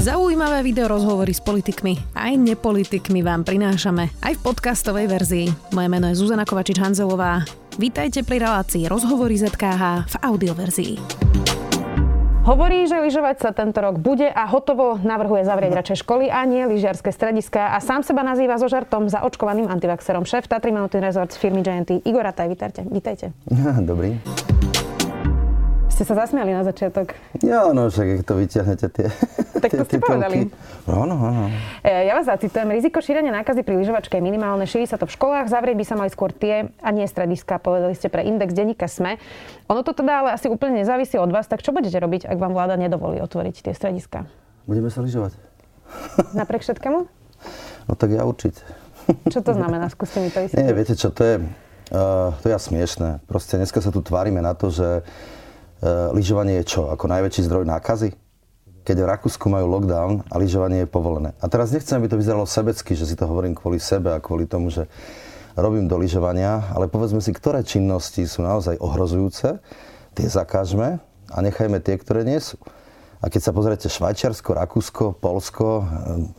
Zaujímavé video rozhovory s politikmi aj nepolitikmi vám prinášame aj v podcastovej verzii. Moje meno je Zuzana Kovačič-Hanzelová. Vítajte pri relácii Rozhovory ZKH v audioverzii. Hovorí, že lyžovať sa tento rok bude a hotovo navrhuje zavrieť radšej školy a nie lyžiarske strediska a sám seba nazýva so žartom za očkovaným antivaxerom. Šéf Tatry Mountain Resort z firmy Gianty Igor Rataj, vítajte. vítajte. Dobrý ste sa zasmiali na začiatok. Ja, no, však to vyťahnete tie Tak to ste povedali. No, no, no. E, ja vás zacitujem. Riziko šírenia nákazy pri lyžovačke je minimálne. Šíri sa to v školách. Zavrieť by sa mali skôr tie a nie strediska. Povedali ste pre index denníka SME. Ono to teda ale asi úplne nezávisí od vás. Tak čo budete robiť, ak vám vláda nedovolí otvoriť tie strediska? Budeme sa lyžovať. Napriek všetkému? No tak ja určite. Čo to znamená? Skúste mi to vysvetliť. Nie, viete čo, to je, uh, to je smiešné. Proste dneska sa tu tvárime na to, že lyžovanie je čo? Ako najväčší zdroj nákazy? Keď v Rakúsku majú lockdown a lyžovanie je povolené. A teraz nechcem, aby to vyzeralo sebecky, že si to hovorím kvôli sebe a kvôli tomu, že robím do lyžovania, ale povedzme si, ktoré činnosti sú naozaj ohrozujúce, tie zakážme a nechajme tie, ktoré nie sú. A keď sa pozriete Švajčiarsko, Rakúsko, Polsko,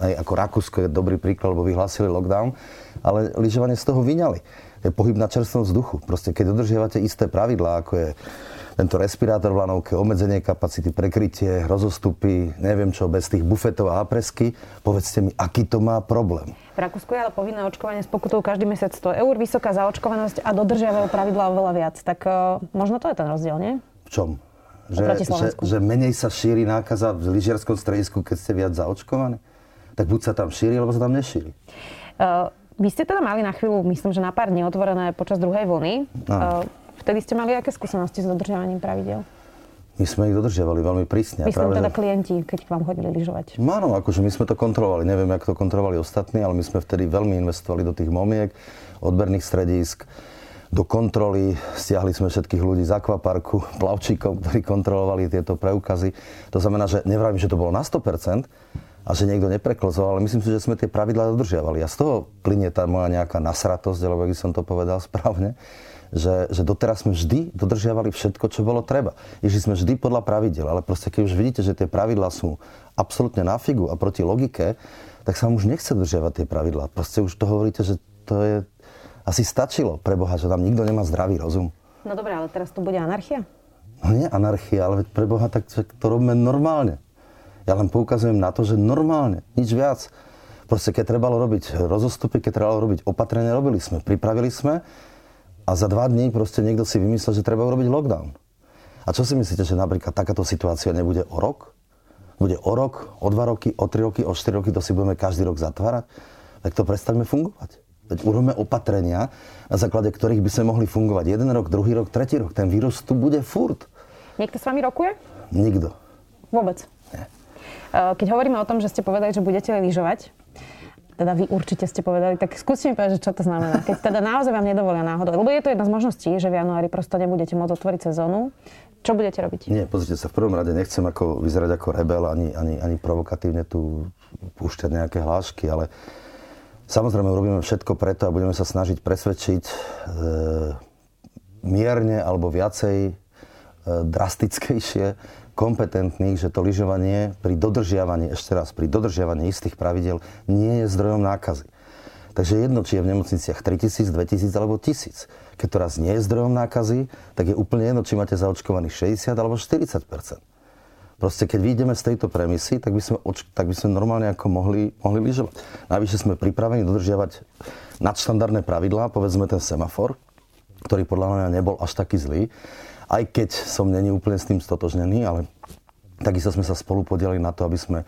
e, aj ako Rakúsko je dobrý príklad, lebo vyhlásili lockdown, ale lyžovanie z toho vyňali. Je pohyb na čerstvom vzduchu. Proste keď dodržiavate isté pravidlá, ako je tento respirátor v lanovke, obmedzenie kapacity, prekrytie, rozostupy, neviem čo, bez tých bufetov a apresky. Povedzte mi, aký to má problém. V Rakúsku je ale povinné očkovanie s pokutou každý mesiac 100 eur, vysoká zaočkovanosť a dodržiavajú pravidlá oveľa viac. Tak uh, možno to je ten rozdiel, nie? V čom? Že, že, že menej sa šíri nákaza v lyžiarskom stredisku, keď ste viac zaočkovaní? Tak buď sa tam šíri, alebo sa tam nešíri. Uh, vy ste teda mali na chvíľu, myslím, že na pár dní otvorené počas druhej vlny. Uh, Vtedy ste mali aké skúsenosti s dodržiavaním pravidel? My sme ich dodržiavali veľmi prísne. Myslím práve, teda klienti, keď k vám chodili lyžovať. No áno, akože my sme to kontrolovali. Neviem, ako to kontrolovali ostatní, ale my sme vtedy veľmi investovali do tých momiek, odberných stredísk, do kontroly. Stiahli sme všetkých ľudí z akvaparku, plavčíkov, ktorí kontrolovali tieto preukazy. To znamená, že nevravím, že to bolo na 100%, a že niekto nepreklzol, ale myslím si, že sme tie pravidlá dodržiavali. A z toho plinie tá moja nejaká nasratosť, alebo by som to povedal správne, že, že doteraz sme vždy dodržiavali všetko, čo bolo treba. Išli sme vždy podľa pravidel, ale proste keď už vidíte, že tie pravidlá sú absolútne na figu a proti logike, tak sa vám už nechce dodržiavať tie pravidlá. Proste už to hovoríte, že to je... Asi stačilo pre Boha, že nám nikto nemá zdravý rozum. No dobré, ale teraz to bude anarchia? No nie anarchia, ale pre Boha tak to robíme normálne. Ja len poukazujem na to, že normálne, nič viac. Proste keď trebalo robiť rozostupy, keď trebalo robiť opatrenia, robili sme. Pripravili sme a za dva dní proste niekto si vymyslel, že treba urobiť lockdown. A čo si myslíte, že napríklad takáto situácia nebude o rok? Bude o rok, o dva roky, o tri roky, o štyri roky, to si budeme každý rok zatvárať? Tak to prestaňme fungovať. Veď urobíme opatrenia, na základe ktorých by sme mohli fungovať jeden rok, druhý rok, tretí rok. Ten vírus tu bude furt. Niekto s vami rokuje? Nikto. Vôbec? Nie. Keď hovoríme o tom, že ste povedali, že budete lyžovať, teda vy určite ste povedali, tak skúste mi povedať, čo to znamená. Keď teda naozaj vám nedovolia náhodou, lebo je to jedna z možností, že v januári prosto nebudete môcť otvoriť sezónu. Čo budete robiť? Nie, pozrite sa, v prvom rade nechcem ako vyzerať ako rebel, ani, ani, ani provokatívne tu púšťať nejaké hlášky, ale samozrejme urobíme všetko preto a budeme sa snažiť presvedčiť e, mierne alebo viacej e, drastickejšie kompetentných, že to lyžovanie pri dodržiavaní, ešte raz, pri dodržiavaní istých pravidel nie je zdrojom nákazy. Takže jedno, či je v nemocniciach 3000, 2000 alebo 1000. Keď to raz nie je zdrojom nákazy, tak je úplne jedno, či máte zaočkovaných 60 alebo 40 Proste keď vyjdeme z tejto premisy, tak by sme, tak by sme normálne ako mohli, mohli lyžovať. Navyše sme pripravení dodržiavať nadštandardné pravidlá, povedzme ten semafor, ktorý podľa mňa nebol až taký zlý aj keď som není úplne s tým stotožnený, ale takisto sme sa spolu podielali na to, aby sme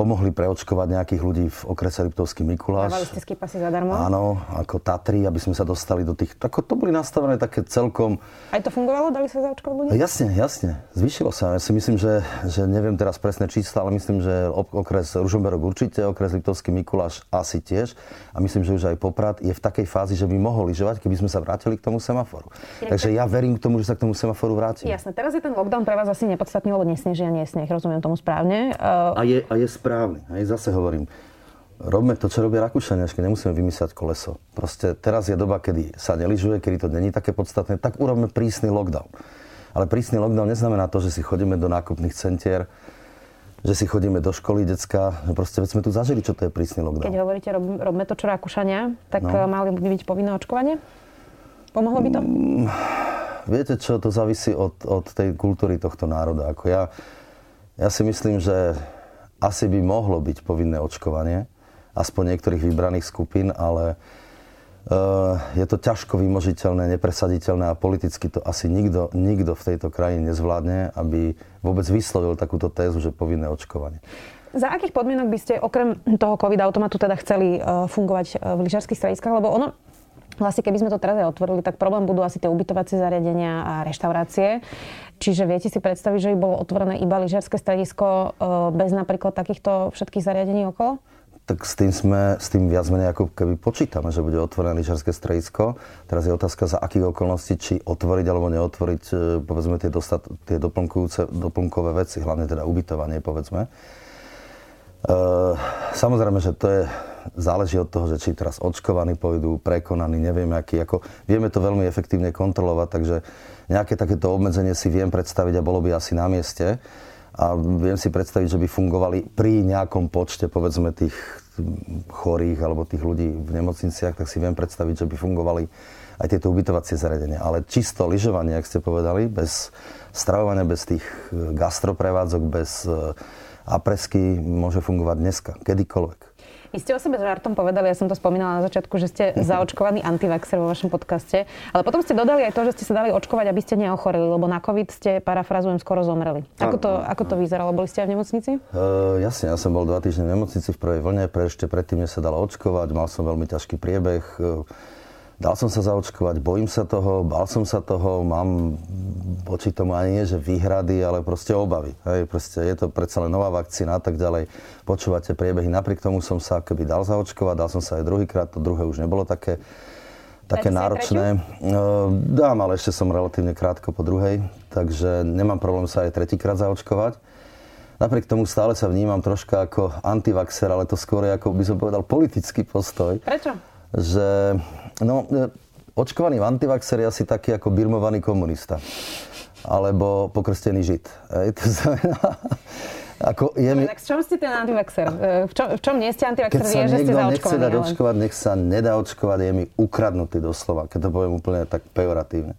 pomohli preočkovať nejakých ľudí v okrese Liptovský Mikuláš. Dávali ste skipasy zadarmo? Áno, ako Tatry, aby sme sa dostali do tých... Ako to boli nastavené také celkom... Aj to fungovalo? Dali sa zaočkovať ľudí? Jasne, jasne. Zvyšilo sa. Ja si myslím, že, že neviem teraz presné čísla, ale myslím, že okres Ružomberok určite, okres Liptovský Mikuláš asi tiež. A myslím, že už aj Poprad je v takej fázi, že by mohol lyžovať, keby sme sa vrátili k tomu semaforu. Je Takže ja verím k tomu, že sa k tomu semaforu vrátim. Jasne, teraz je ten lockdown pre vás asi nepodstatný, lebo nesneží a nie sneh, rozumiem tomu správne. Uh... A je, a je správny. Hej, zase hovorím, robme to, čo robia Rakúšania, nemusíme vymyslieť koleso. Proste teraz je doba, kedy sa neližuje, kedy to není také podstatné, tak urobme prísny lockdown. Ale prísny lockdown neznamená to, že si chodíme do nákupných centier že si chodíme do školy detská, proste veď sme tu zažili, čo to je prísny lockdown. Keď hovoríte, rob, robme to čo Rakúšania, tak no. mali by byť povinné očkovanie? Pomohlo by to? Mm, viete čo, to závisí od, od tej kultúry tohto národa. Ako ja, ja si myslím, že asi by mohlo byť povinné očkovanie, aspoň niektorých vybraných skupín, ale uh, je to ťažko vymožiteľné, nepresaditeľné a politicky to asi nikto, nikto v tejto krajine nezvládne, aby vôbec vyslovil takúto tézu, že povinné očkovanie. Za akých podmienok by ste okrem toho COVID automatu teda chceli uh, fungovať uh, v lyžarských strediskách? Lebo ono, vlastne keby sme to teraz aj otvorili, tak problém budú asi tie ubytovacie zariadenia a reštaurácie. Čiže viete si predstaviť, že by bolo otvorené iba lyžiarske stredisko uh, bez napríklad takýchto všetkých zariadení okolo? tak s tým, sme, s tým viac menej ako keby počítame, že bude otvorené lyžarské stredisko. Teraz je otázka, za akých okolností, či otvoriť alebo neotvoriť, e, povedzme, tie, dostat, tie doplnkujúce, doplnkové veci, hlavne teda ubytovanie, povedzme. E, samozrejme, že to je, záleží od toho, že či teraz očkovaní pôjdu, prekonaní, neviem aký, ako, vieme to veľmi efektívne kontrolovať, takže nejaké takéto obmedzenie si viem predstaviť a bolo by asi na mieste a viem si predstaviť, že by fungovali pri nejakom počte, povedzme, tých chorých alebo tých ľudí v nemocniciach, tak si viem predstaviť, že by fungovali aj tieto ubytovacie zariadenia. Ale čisto lyžovanie, ak ste povedali, bez stravovania, bez tých e, gastroprevádzok, bez e, apresky môže fungovať dneska, kedykoľvek. Vy ste o sebe žartom povedali, ja som to spomínala na začiatku, že ste zaočkovaný antivaxer vo vašom podcaste, ale potom ste dodali aj to, že ste sa dali očkovať, aby ste neochoreli, lebo na COVID ste, parafrazujem, skoro zomreli. Ako to, ako to vyzeralo? Boli ste aj v nemocnici? Uh, jasne, ja som bol dva týždne v nemocnici v prvej vlne, pre ešte predtým sa dalo očkovať, mal som veľmi ťažký priebeh. Uh, Dal som sa zaočkovať, bojím sa toho, bál som sa toho, mám voči tomu ani nie, že výhrady, ale proste obavy. Hej, proste je to predsa len nová vakcína a tak ďalej. Počúvate priebehy. Napriek tomu som sa keby dal zaočkovať, dal som sa aj druhýkrát, to druhé už nebolo také, také náročné. Uh, dám, ale ešte som relatívne krátko po druhej, takže nemám problém sa aj tretíkrát zaočkovať. Napriek tomu stále sa vnímam troška ako antivaxer, ale to skôr je ako by som povedal politický postoj. Prečo? Že No, e, očkovaný antivaxer je asi taký ako birmovaný komunista. Alebo pokrstený žid. Ej, to znamená, ako je mi... Tak v čom ste ten antivaxer? E, v čom, v čom nie ste antivaxer? Keď sa vie, že ste nechce dať ale... očkovať, nech sa nedá očkovať, je mi ukradnutý doslova, keď to poviem úplne tak pejoratívne.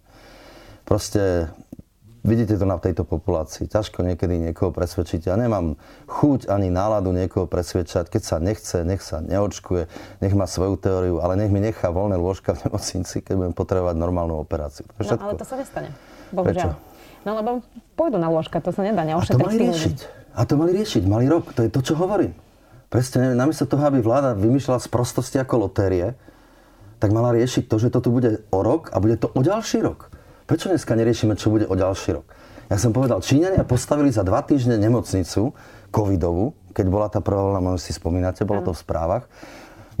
Proste Vidíte to na tejto populácii. Ťažko niekedy niekoho presvedčiť. Ja nemám chuť ani náladu niekoho presvedčať. Keď sa nechce, nech sa neočkuje, nech má svoju teóriu, ale nech mi nechá voľné lôžka v nemocnici, keď budem potrebovať normálnu operáciu. To no, ale to sa nestane. Bohužiaľ. Prečo? No lebo pôjdu na lôžka, to sa nedá neošetriť. A to mali riešiť. A to mali riešiť, mali rok. To je to, čo hovorím. Presne, namiesto toho, aby vláda vymýšľala sprostosti ako lotérie, tak mala riešiť to, že to tu bude o rok a bude to o ďalší rok. Prečo dneska neriešime, čo bude o ďalší rok? Ja som povedal, Číňania postavili za dva týždne nemocnicu covidovú, keď bola tá prvá vlna, možno si spomínate, bolo to v správach.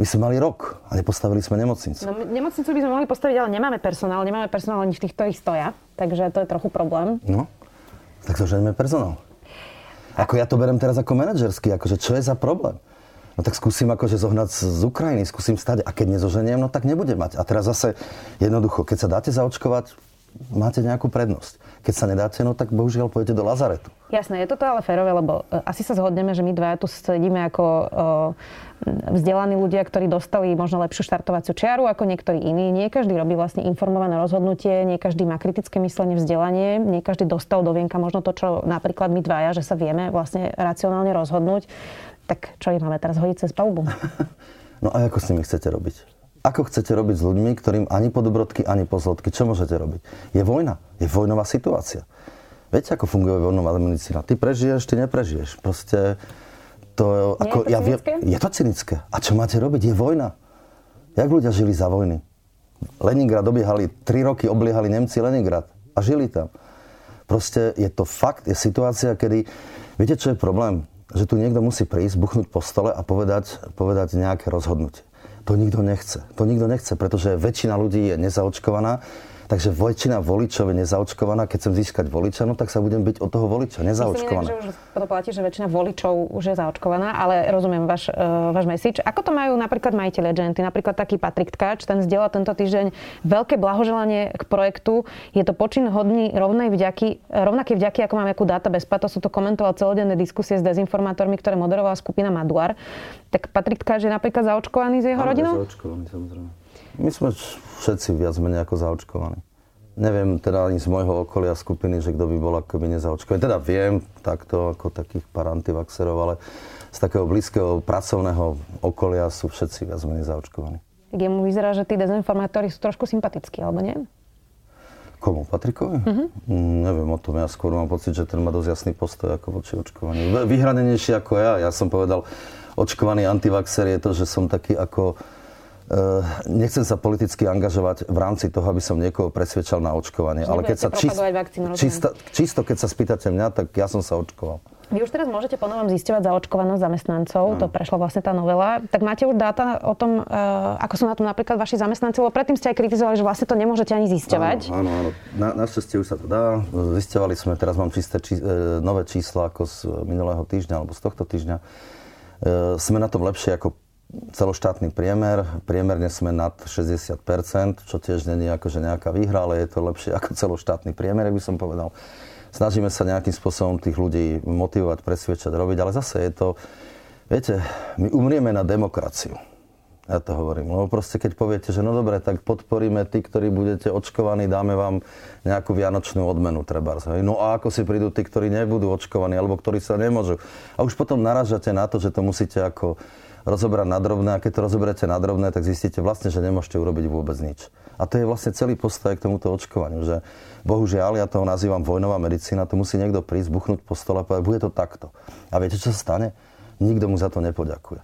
My sme mali rok a nepostavili sme nemocnicu. No, nemocnicu by sme mohli postaviť, ale nemáme personál. Nemáme personál ani v tých, ktorých stoja. Takže to je trochu problém. No, tak zoženeme personál. Ako ja to berem teraz ako manažerský, akože čo je za problém? No tak skúsim akože zohnať z Ukrajiny, skúsim stať a keď nezoženiem, no tak nebudem mať. A teraz zase jednoducho, keď sa dáte zaočkovať, máte nejakú prednosť. Keď sa nedáte, no tak bohužiaľ pôjdete do lazaretu. Jasné, je toto ale férové, lebo e, asi sa zhodneme, že my dvaja tu sedíme ako e, vzdelaní ľudia, ktorí dostali možno lepšiu štartovaciu čiaru ako niektorí iní. Nie každý robí vlastne informované rozhodnutie, nie každý má kritické myslenie, vzdelanie, nie každý dostal do vienka možno to, čo napríklad my dvaja, že sa vieme vlastne racionálne rozhodnúť. Tak čo ich máme teraz hodiť cez palubu? No a ako s nimi chcete robiť? Ako chcete robiť s ľuďmi, ktorým ani po dobrodky, ani po zlodky? Čo môžete robiť? Je vojna. Je vojnová situácia. Viete, ako funguje vojnová medicína? Ty prežiješ, ty neprežiješ. Proste to... Nie ako, je to ja viem, je to cynické. A čo máte robiť? Je vojna. Jak ľudia žili za vojny? Leningrad obiehali, tri roky obliehali Nemci Leningrad a žili tam. Proste je to fakt, je situácia, kedy... Viete, čo je problém? Že tu niekto musí prísť, buchnúť po stole a povedať, povedať nejaké rozhodnutie. To nikto nechce. To nikto nechce, pretože väčšina ľudí je nezaočkovaná. Takže väčšina voličov je nezaočkovaná. Keď chcem získať voliča, no tak sa budem byť od toho voliča, nezaočkovaná. Myslím, že už to platí, že väčšina voličov už je zaočkovaná, ale rozumiem váš, uh, váš message. Ako to majú napríklad majiteľe agenty, napríklad taký Patrik Tkač, ten zdieľa tento týždeň veľké blahoželanie k projektu. Je to počin hodný rovnej vďaky, rovnaké vďaky, ako máme ako dáta bez sú to komentoval celodenné diskusie s dezinformátormi, ktoré moderovala skupina Maduar. Tak Patrik Tkač je napríklad zaočkovaný z jeho rodinou? zaočkovaný, samozrejme. My sme všetci viac menej ako zaočkovaní. Neviem teda ani z môjho okolia skupiny, že kto by bol akoby nezaočkovaný. Teda viem takto ako takých pár antivaxerov, ale z takého blízkeho pracovného okolia sú všetci viac menej zaočkovaní. Tak jemu vyzerá, že tí dezinformátori sú trošku sympatickí, alebo nie? Komu? Patrikovi? Uh-huh. Mm, neviem o tom. Ja skôr mám pocit, že ten má dosť jasný postoj ako voči očkovaniu. Vyhranenejší ako ja. Ja som povedal, očkovaný antivaxer je to, že som taký ako nechcem sa politicky angažovať v rámci toho, aby som niekoho presvedčal na očkovanie. ale keď sa čist, vakcínu, čisto, čisto, keď sa spýtate mňa, tak ja som sa očkoval. Vy už teraz môžete po novom zisťovať zaočkovanosť zamestnancov, no. to prešla vlastne tá novela. Tak máte už dáta o tom, uh, ako sú na tom napríklad vaši zamestnanci, lebo predtým ste aj kritizovali, že vlastne to nemôžete ani zisťovať. Áno, áno, áno. Na, našťastie už sa to dá. Zisťovali sme, teraz mám čisté či, uh, nové čísla ako z minulého týždňa alebo z tohto týždňa. Sme na tom lepšie ako celoštátny priemer. Priemerne sme nad 60%, čo tiež není akože nejaká výhra, ale je to lepšie ako celoštátny priemer, by som povedal. Snažíme sa nejakým spôsobom tých ľudí motivovať, presvedčať, robiť, ale zase je to, viete, my umrieme na demokraciu. Ja to hovorím. Lebo proste keď poviete, že no dobre, tak podporíme tí, ktorí budete očkovaní, dáme vám nejakú vianočnú odmenu treba. No a ako si prídu tí, ktorí nebudú očkovaní, alebo ktorí sa nemôžu. A už potom naražate na to, že to musíte ako rozobrať na drobné a keď to rozoberete na drobné, tak zistíte vlastne, že nemôžete urobiť vôbec nič. A to je vlastne celý postoj k tomuto očkovaniu, že bohužiaľ, ja to nazývam vojnová medicína, to musí niekto prísť, buchnúť po stole a povedať, bude to takto. A viete, čo sa stane? Nikto mu za to nepoďakuje.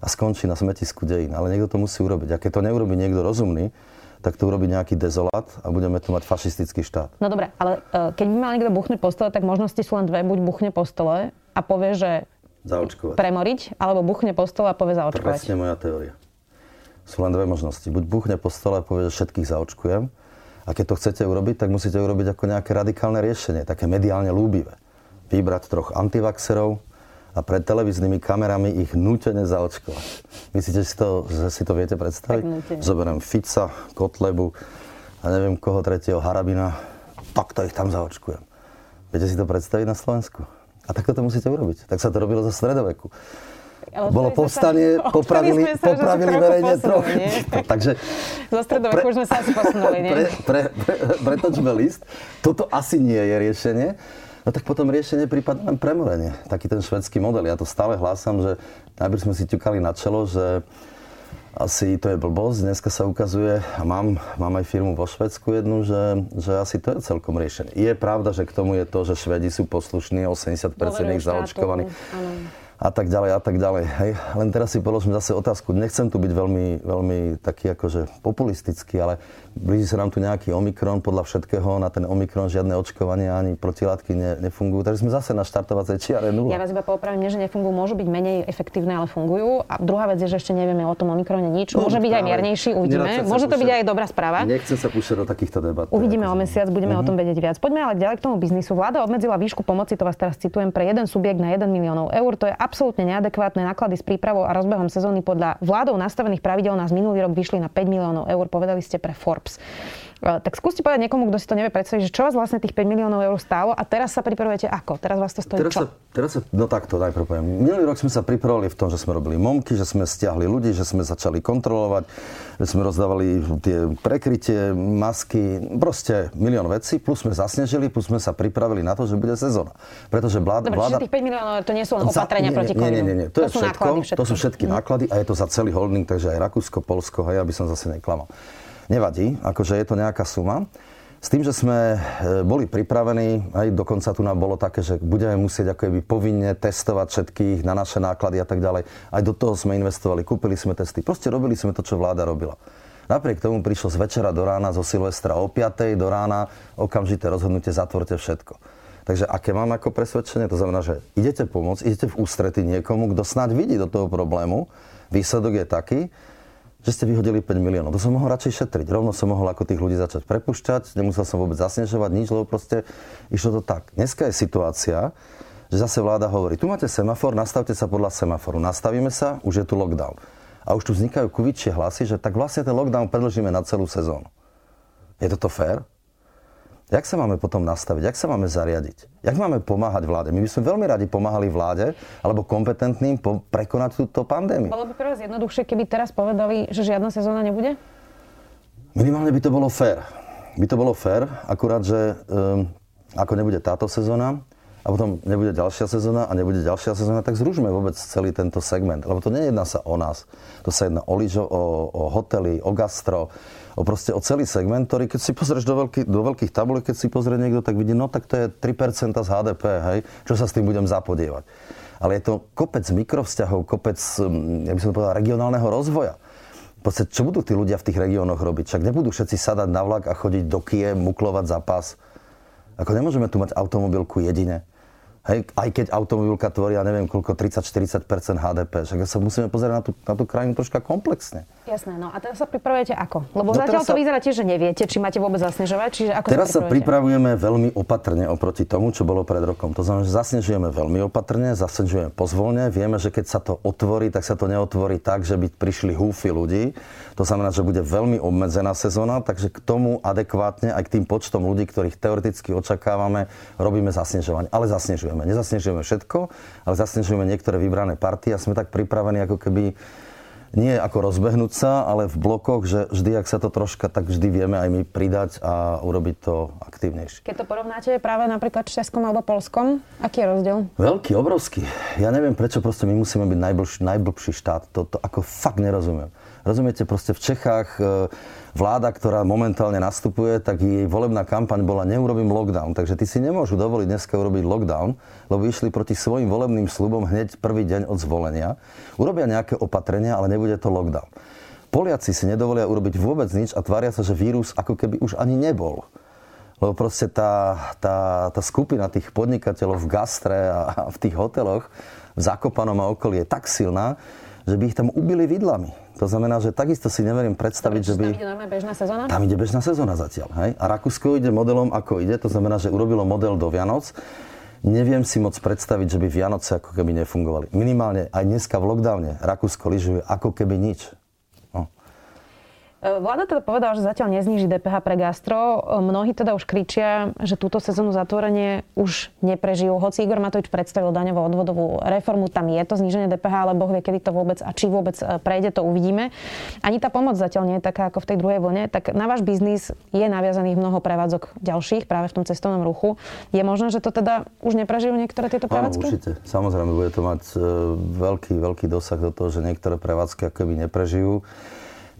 A skončí na smetisku dejín. Ale niekto to musí urobiť. A keď to neurobi niekto rozumný, tak to urobí nejaký dezolát a budeme tu mať fašistický štát. No dobre, ale uh, keď by mal niekto buchnúť po stole, tak možnosti sú len dve. Buď buchne po stole a povie, že Zaočkovať. Premoriť, alebo buchne po stole a povie zaočkovať. Presne moja teória. Sú len dve možnosti. Buď buchne po stole a povie, že všetkých zaočkujem. A keď to chcete urobiť, tak musíte urobiť ako nejaké radikálne riešenie, také mediálne lúbivé. Vybrať troch antivaxerov a pred televíznymi kamerami ich nútene zaočkovať. Myslíte si to, že si to viete predstaviť? Zoberiem Fica, Kotlebu a neviem koho tretieho, Harabina. Takto ich tam zaočkujem. Viete si to predstaviť na Slovensku? A takto to musíte urobiť. Tak sa to robilo zo stredoveku. Ale Bolo povstanie, sa, popravili, sa, popravili verejne trochu. Takže... Zo stredoveku už sme sa asi posunuli, nie? Pre, pre, pre, pretočme list. Toto asi nie je riešenie. No tak potom riešenie prípadne len premorenie. Taký ten švedský model. Ja to stále hlásam, že najprv sme si ťukali na čelo, že asi to je blbosť. Dneska sa ukazuje, a mám, mám aj firmu vo Švedsku jednu, že, že asi to je celkom riešenie. Je pravda, že k tomu je to, že Švedi sú poslušní, 80% ich zaočkovaní. Áno a tak ďalej a tak ďalej. Hej. Len teraz si položím zase otázku. Nechcem tu byť veľmi, veľmi taký akože populistický, ale blíži sa nám tu nejaký Omikron, podľa všetkého na ten Omikron žiadne očkovanie ani protilátky ne, nefungujú. Takže sme zase na štartovacej čiare nula. Ja vás iba popravím, že nefungujú, môžu byť menej efektívne, ale fungujú. A druhá vec je, že ešte nevieme o tom Omikrone nič. No, Môže byť aj miernejší, uvidíme. Môže to byť aj dobrá správa. Nechcem sa púšťať do takýchto debat. Uvidíme o mesiac, budeme uh-huh. o tom mhm. vedieť viac. Poďme ale ďalej k tomu biznisu. Vláda obmedzila výšku pomoci, to vás teraz citujem, pre jeden subjekt na 1 miliónov eur. To je absolútne neadekvátne adekvátne náklady s prípravou a rozbehom sezóny podľa vládou nastavených pravidel nás minulý rok vyšli na 5 miliónov eur, povedali ste pre Forbes. E, tak skúste povedať niekomu, kto si to nevie predstaviť, že čo vás vlastne tých 5 miliónov eur stálo a teraz sa pripravujete ako? Teraz vás to stojí teraz čo? Sa, teraz sa, no takto najprv poviem. Minulý rok sme sa pripravili v tom, že sme robili momky, že sme stiahli ľudí, že sme začali kontrolovať, že sme rozdávali tie prekrytie, masky, proste milión vecí, plus sme zasnežili, plus sme sa pripravili na to, že bude sezóna. Pretože vláda... Dobre, vláda... tých 5 miliónov to nie sú len opatrenia za, nie, proti covidu. Nie, nie, nie, to, to, je všetko, náklady, všetko. to sú všetky mm. náklady a je to za celý holding, takže aj Rakúsko, Polsko, hej, aby som zase neklamal. Nevadí, akože je to nejaká suma. S tým, že sme e, boli pripravení, aj dokonca tu nám bolo také, že budeme musieť ako keby povinne testovať všetkých na naše náklady a tak ďalej. Aj do toho sme investovali, kúpili sme testy. Proste robili sme to, čo vláda robila. Napriek tomu prišlo z večera do rána, zo Silvestra o 5. do rána, okamžité rozhodnutie, zatvorte všetko. Takže aké mám ako presvedčenie? To znamená, že idete pomôcť, idete v ústrety niekomu, kto snáď vidí do toho problému. Výsledok je taký, že ste vyhodili 5 miliónov. To som mohol radšej šetriť. Rovno som mohol ako tých ľudí začať prepušťať, nemusel som vôbec zasnežovať nič, lebo proste išlo to tak. Dneska je situácia, že zase vláda hovorí, tu máte semafor, nastavte sa podľa semaforu. Nastavíme sa, už je tu lockdown. A už tu vznikajú kuvičie hlasy, že tak vlastne ten lockdown predlžíme na celú sezónu. Je toto fér? Jak sa máme potom nastaviť? Jak sa máme zariadiť? Jak máme pomáhať vláde? My by sme veľmi radi pomáhali vláde alebo kompetentným po- prekonať túto pandémiu. Bolo by pre vás jednoduchšie, keby teraz povedali, že žiadna sezóna nebude? Minimálne by to bolo fér. By to bolo fér, akurát, že um, ako nebude táto sezóna, a potom nebude ďalšia sezóna a nebude ďalšia sezóna, tak zružme vôbec celý tento segment. Lebo to nejedná sa o nás. To sa jedná o lyžo, o, o hotely, o gastro, o proste o celý segment, ktorý keď si pozrieš do, veľký, do veľkých tabulek, keď si pozrie niekto, tak vidí, no tak to je 3% z HDP, hej, čo sa s tým budem zapodievať. Ale je to kopec mikrovzťahov, kopec, hm, ja by som povedal, regionálneho rozvoja. V podstate, čo budú tí ľudia v tých regiónoch robiť? Však nebudú všetci sadať na vlak a chodiť do Kie, muklovať za pás. Ako nemôžeme tu mať automobilku jedine. Hej, aj keď automobilka tvorí, ja neviem, koľko, 30-40% HDP. Však sa musíme pozerať na tú, na tú krajinu troška komplexne. Jasné, no a teraz sa pripravujete ako? Lebo no zatiaľ to sa... vyzerá tiež, že neviete, či máte vôbec zasnežovať, čiže ako Teraz sa, sa pripravujeme veľmi opatrne oproti tomu, čo bolo pred rokom. To znamená, že zasnežujeme veľmi opatrne, zasnežujeme pozvolne. Vieme, že keď sa to otvorí, tak sa to neotvorí tak, že by prišli húfy ľudí. To znamená, že bude veľmi obmedzená sezóna, takže k tomu adekvátne aj k tým počtom ľudí, ktorých teoreticky očakávame, robíme zasnežovanie. Ale zasnežujeme. Nezasnežujeme všetko, ale zasnežujeme niektoré vybrané partie a sme tak pripravení ako keby nie ako rozbehnúť sa, ale v blokoch, že vždy, ak sa to troška, tak vždy vieme aj my pridať a urobiť to aktívnejšie. Keď to porovnáte práve napríklad s Českom alebo Polskom, aký je rozdiel? Veľký, obrovský. Ja neviem, prečo proste my musíme byť najblbší, najblbší štát. To, to ako fakt nerozumiem. Rozumiete, proste v Čechách e, vláda, ktorá momentálne nastupuje, tak jej volebná kampaň bola neurobím lockdown. Takže ty si nemôžu dovoliť dneska urobiť lockdown, lebo išli proti svojim volebným slubom hneď prvý deň od zvolenia. Urobia nejaké opatrenia, ale nebude to lockdown. Poliaci si nedovolia urobiť vôbec nič a tvária sa, že vírus ako keby už ani nebol. Lebo proste tá, tá, tá skupina tých podnikateľov v gastre a v tých hoteloch v Zakopanom a okolí je tak silná, že by ich tam ubili vidlami. To znamená, že takisto si neverím predstaviť, že by... Tam ide normálne bežná sezóna? Tam ide bežná sezóna zatiaľ. Hej? A Rakúsko ide modelom, ako ide. To znamená, že urobilo model do Vianoc. Neviem si moc predstaviť, že by Vianoce ako keby nefungovali. Minimálne aj dneska v lockdowne Rakúsko lyžuje ako keby nič. E, vláda teda povedala, že zatiaľ nezníži DPH pre gastro. E, mnohí teda už kričia, že túto sezónu zatvorenie už neprežijú. Hoci Igor Matovič predstavil daňovú odvodovú reformu, tam je to zníženie DPH, ale Boh vie, kedy to vôbec a či vôbec e, prejde, to uvidíme. Ani tá pomoc zatiaľ nie je taká ako v tej druhej vlne. Tak na váš biznis je naviazaných mnoho prevádzok ďalších práve v tom cestovnom ruchu. Je možné, že to teda už neprežijú niektoré tieto prevádzky? Áno, určite. Samozrejme, bude to mať veľký, veľký dosah do toho, že niektoré prevádzky akoby neprežijú.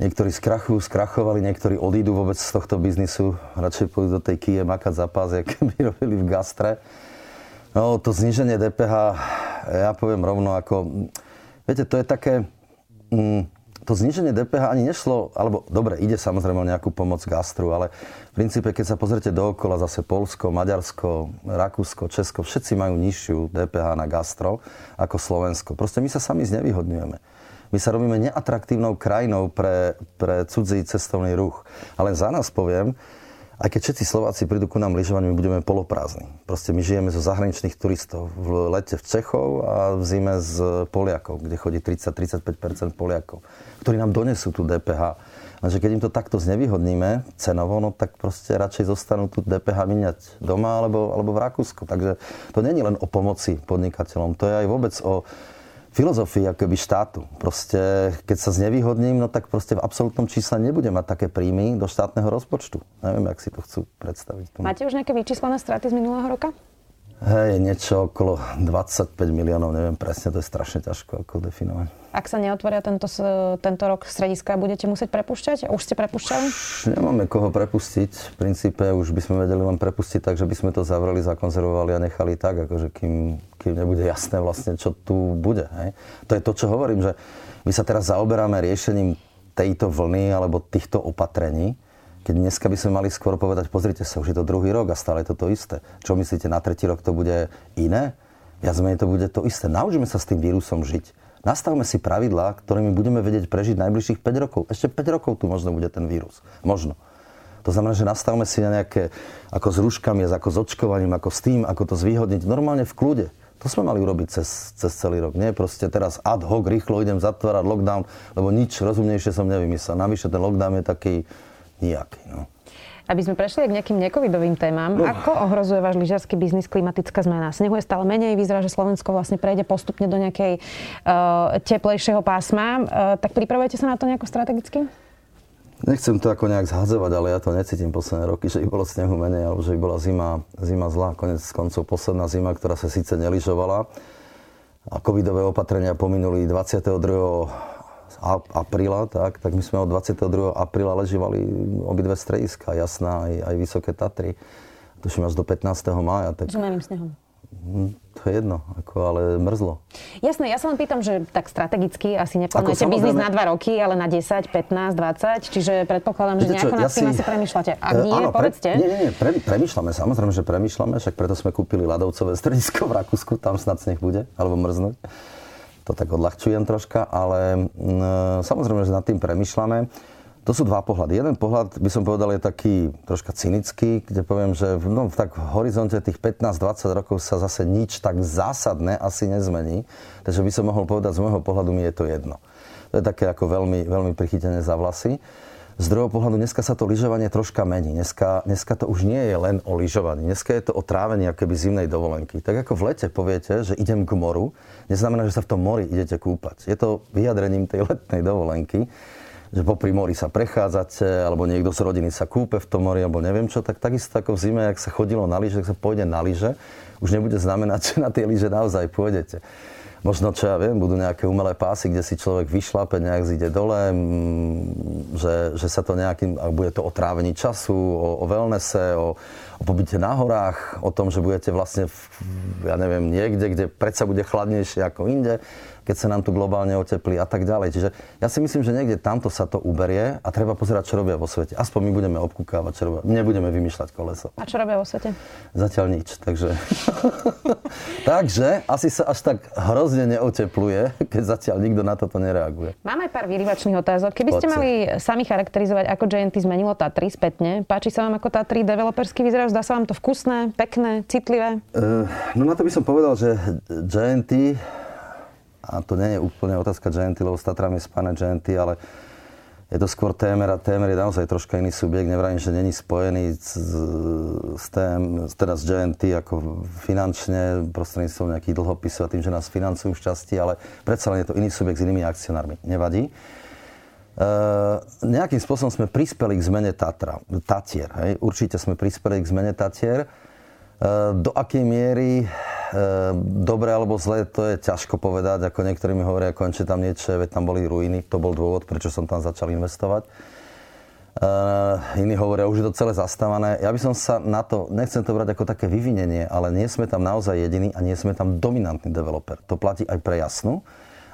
Niektorí skrachujú, skrachovali, niektorí odídu vôbec z tohto biznisu. Radšej pôjdu do tej kije makať za pás, jak by robili v gastre. No, to zníženie DPH, ja poviem rovno ako... Viete, to je také... Mm, to zníženie DPH ani nešlo, alebo dobre, ide samozrejme o nejakú pomoc gastru, ale v princípe, keď sa pozrite dookola, zase Polsko, Maďarsko, Rakúsko, Česko, všetci majú nižšiu DPH na gastro ako Slovensko. Proste my sa sami znevýhodňujeme. My sa robíme neatraktívnou krajinou pre, pre cudzí cestovný ruch. Ale za nás poviem, aj keď všetci Slováci prídu ku nám lyžovať, my budeme poloprázdni. Proste my žijeme zo zahraničných turistov. V lete v Čechov a v zime z Poliakov, kde chodí 30-35% Poliakov, ktorí nám donesú tú DPH. Lenže keď im to takto znevýhodníme cenovo, no tak proste radšej zostanú tu DPH miniať doma alebo, alebo v Rakúsku. Takže to není len o pomoci podnikateľom, to je aj vôbec o filozofii akoby štátu. Proste, keď sa znevýhodním, no tak proste v absolútnom čísle nebudem mať také príjmy do štátneho rozpočtu. Neviem, jak si to chcú predstaviť. Máte už nejaké vyčíslené straty z minulého roka? Hej, niečo okolo 25 miliónov, neviem presne, to je strašne ťažko ako definovať. Ak sa neotvoria tento, tento rok strediska, budete musieť prepušťať? Už ste prepušťali? Už nemáme koho prepustiť. V princípe už by sme vedeli len prepustiť tak, že by sme to zavreli, zakonzervovali a nechali tak, akože kým, kým nebude jasné vlastne, čo tu bude. Hej. To je to, čo hovorím, že my sa teraz zaoberáme riešením tejto vlny alebo týchto opatrení, keď dneska by sme mali skôr povedať, pozrite sa, už je to druhý rok a stále je to to isté. Čo myslíte, na tretí rok to bude iné? Viac menej to bude to isté. Naučíme sa s tým vírusom žiť. Nastavme si pravidlá, ktorými budeme vedieť prežiť najbližších 5 rokov. Ešte 5 rokov tu možno bude ten vírus. Možno. To znamená, že nastavme si na nejaké, ako s rúškami, ako s očkovaním, ako s tým, ako to zvýhodniť. Normálne v kľude. To sme mali urobiť cez, cez celý rok. Nie proste teraz ad hoc, rýchlo idem zatvárať lockdown, lebo nič rozumnejšie som nevymyslel. Navyše ten lockdown je taký nejaký. No. Aby sme prešli k nejakým necovidovým témam, no. ako ohrozuje váš lyžiarsky biznis klimatická zmena? Snehu je stále menej, vyzerá, že Slovensko vlastne prejde postupne do nejakej uh, teplejšieho pásma. Uh, tak pripravujete sa na to nejako strategicky? Nechcem to ako nejak zhadzovať, ale ja to necítim posledné roky, že by bolo snehu menej, alebo že by bola zima, zima zlá. Konec koncov posledná zima, ktorá sa síce neližovala a covidové opatrenia pominuli 22 apríla, tak, tak my sme od 22. apríla ležívali obidve strediska, Jasná aj, aj Vysoké Tatry. Tuším až do 15. mája. Tak... Zmeným snehom. Hm, to je jedno, ako, ale mrzlo. Jasné, ja sa len pýtam, že tak strategicky asi neplánujete biznis na 2 roky, ale na 10, 15, 20, čiže predpokladám, že nejako nad tým ja si... asi premyšľate. Ak nie, áno, povedzte. Pre, nie, nie, nie, pre, premyšľame, samozrejme, že premyšľame, však preto sme kúpili ľadovcové stredisko v Rakúsku, tam snad sneh bude, alebo mrznúť. To tak odľahčujem troška, ale m, samozrejme, že nad tým premyšľame. To sú dva pohľady. Jeden pohľad, by som povedal, je taký troška cynický, kde poviem, že no, tak v horizonte tých 15-20 rokov sa zase nič tak zásadné asi nezmení. Takže by som mohol povedať, z môjho pohľadu mi je to jedno. To je také ako veľmi, veľmi prichytené za vlasy. Z druhého pohľadu dneska sa to lyžovanie troška mení. Dneska, dneska to už nie je len o lyžovaní. Dneska je to o trávení akoby zimnej dovolenky. Tak ako v lete poviete, že idem k moru, neznamená, že sa v tom mori idete kúpať. Je to vyjadrením tej letnej dovolenky že popri mori sa prechádzate, alebo niekto z rodiny sa kúpe v tom mori, alebo neviem čo, tak takisto ako v zime, ak sa chodilo na lyže, tak sa pôjde na lyže, už nebude znamenať, že na tie lyže naozaj pôjdete. Možno, čo ja viem, budú nejaké umelé pásy, kde si človek vyšlape, nejak zíde dole, že, že sa to nejakým, bude to o trávení času, o, o wellnesse, o, o pobyte na horách, o tom, že budete vlastne, v, ja neviem, niekde, kde predsa bude chladnejšie ako inde keď sa nám tu globálne oteplí a tak ďalej. Čiže ja si myslím, že niekde tamto sa to uberie a treba pozerať, čo robia vo svete. Aspoň my budeme obkúkávať, čo robia. Nebudeme vymýšľať koleso. A čo robia vo svete? Zatiaľ nič. Takže, takže asi sa až tak hrozne neotepluje, keď zatiaľ nikto na toto nereaguje. Máme pár vyrivačných otázok. Keby ste mali sami charakterizovať, ako JNT zmenilo Tatry spätne, páči sa vám ako Tatry developersky vyzerajú? Zdá sa vám to vkusné, pekné, citlivé? Uh, no na to by som povedal, že JNT a to nie je úplne otázka Genty, lebo s Tatrami je spáne Genty, ale je to skôr témer a témer je naozaj troška iný subjekt. Nevrajím, že není spojený s, s, tém, teda s GNT ako finančne, prostredníctvom nejakých dlhopisov a tým, že nás financujú šťastie, ale predsa len je to iný subjekt s inými akcionármi. Nevadí. E, nejakým spôsobom sme prispeli k zmene Tatra, Tatier. Hej? Určite sme prispeli k zmene Tatier. E, do akej miery Ehm, dobre alebo zle, to je ťažko povedať. Ako niektorí mi hovoria, končí tam niečo, veď tam boli ruiny. To bol dôvod, prečo som tam začal investovať. Iní hovoria, už je to celé zastávané. Ja by som sa na to, nechcem to brať ako také vyvinenie, ale nie sme tam naozaj jediní a nie sme tam dominantný developer. To platí aj pre Jasnu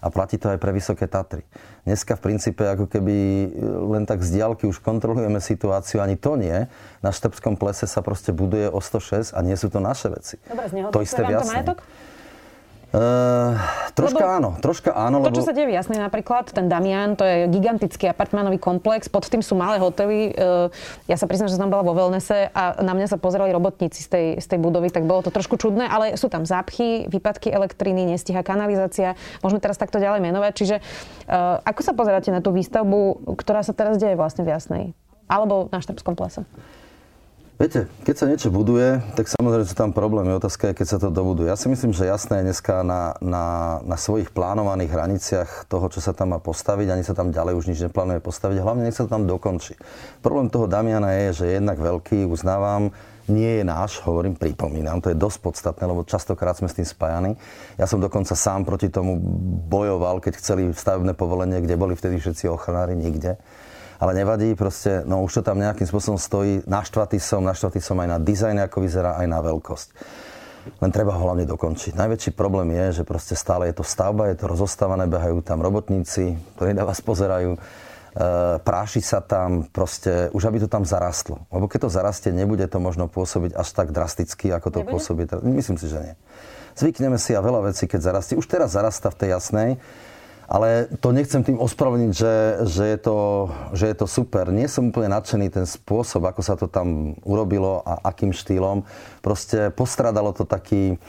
a platí to aj pre Vysoké Tatry. Dneska v princípe ako keby e, len tak z diálky už kontrolujeme situáciu, ani to nie. Na Štrbskom plese sa proste buduje o 106 a nie sú to naše veci. Dobre, to isté to majetok? Uh, troška lebo áno, troška áno. To, lebo... čo sa deje jasne, napríklad ten Damian, to je gigantický apartmánový komplex, pod tým sú malé hotely. Uh, ja sa priznám, že som bola vo Wellnesse a na mňa sa pozerali robotníci z tej, z tej budovy, tak bolo to trošku čudné, ale sú tam zápchy, výpadky elektriny, nestíha kanalizácia, môžeme teraz takto ďalej menovať. Čiže uh, ako sa pozeráte na tú výstavbu, ktorá sa teraz deje vlastne v Jasnej? Alebo na Štrbskom plese? Viete, keď sa niečo buduje, tak samozrejme sú tam problémy. Otázka je, keď sa to dobuduje. Ja si myslím, že jasné je dneska na, na, na svojich plánovaných hraniciach toho, čo sa tam má postaviť, ani sa tam ďalej už nič neplánuje postaviť. Hlavne nech sa to tam dokončí. Problém toho Damiana je, že je jednak veľký, uznávam, nie je náš, hovorím, pripomínam, to je dosť podstatné, lebo častokrát sme s tým spájani. Ja som dokonca sám proti tomu bojoval, keď chceli stavebné povolenie, kde boli vtedy všetci ochranári, nikde ale nevadí, proste, no už to tam nejakým spôsobom stojí. Naštvatý som, naštvatý som aj na dizajn, ako vyzerá, aj na veľkosť. Len treba ho hlavne dokončiť. Najväčší problém je, že proste stále je to stavba, je to rozostávané, behajú tam robotníci, ktorí na vás pozerajú, e, práši sa tam, proste, už aby to tam zarastlo. Lebo keď to zarastie, nebude to možno pôsobiť až tak drasticky, ako to nebude? pôsobí. Myslím si, že nie. Zvykneme si a veľa vecí, keď zarastie. Už teraz zarasta v tej jasnej, Ale to nechcem tým ospravedlniť, že, že, je to, že je to super. Nie som úplne nadšený ten spôsob, ako sa to tam urobilo a akým štýlom. Proste postradalo to taký,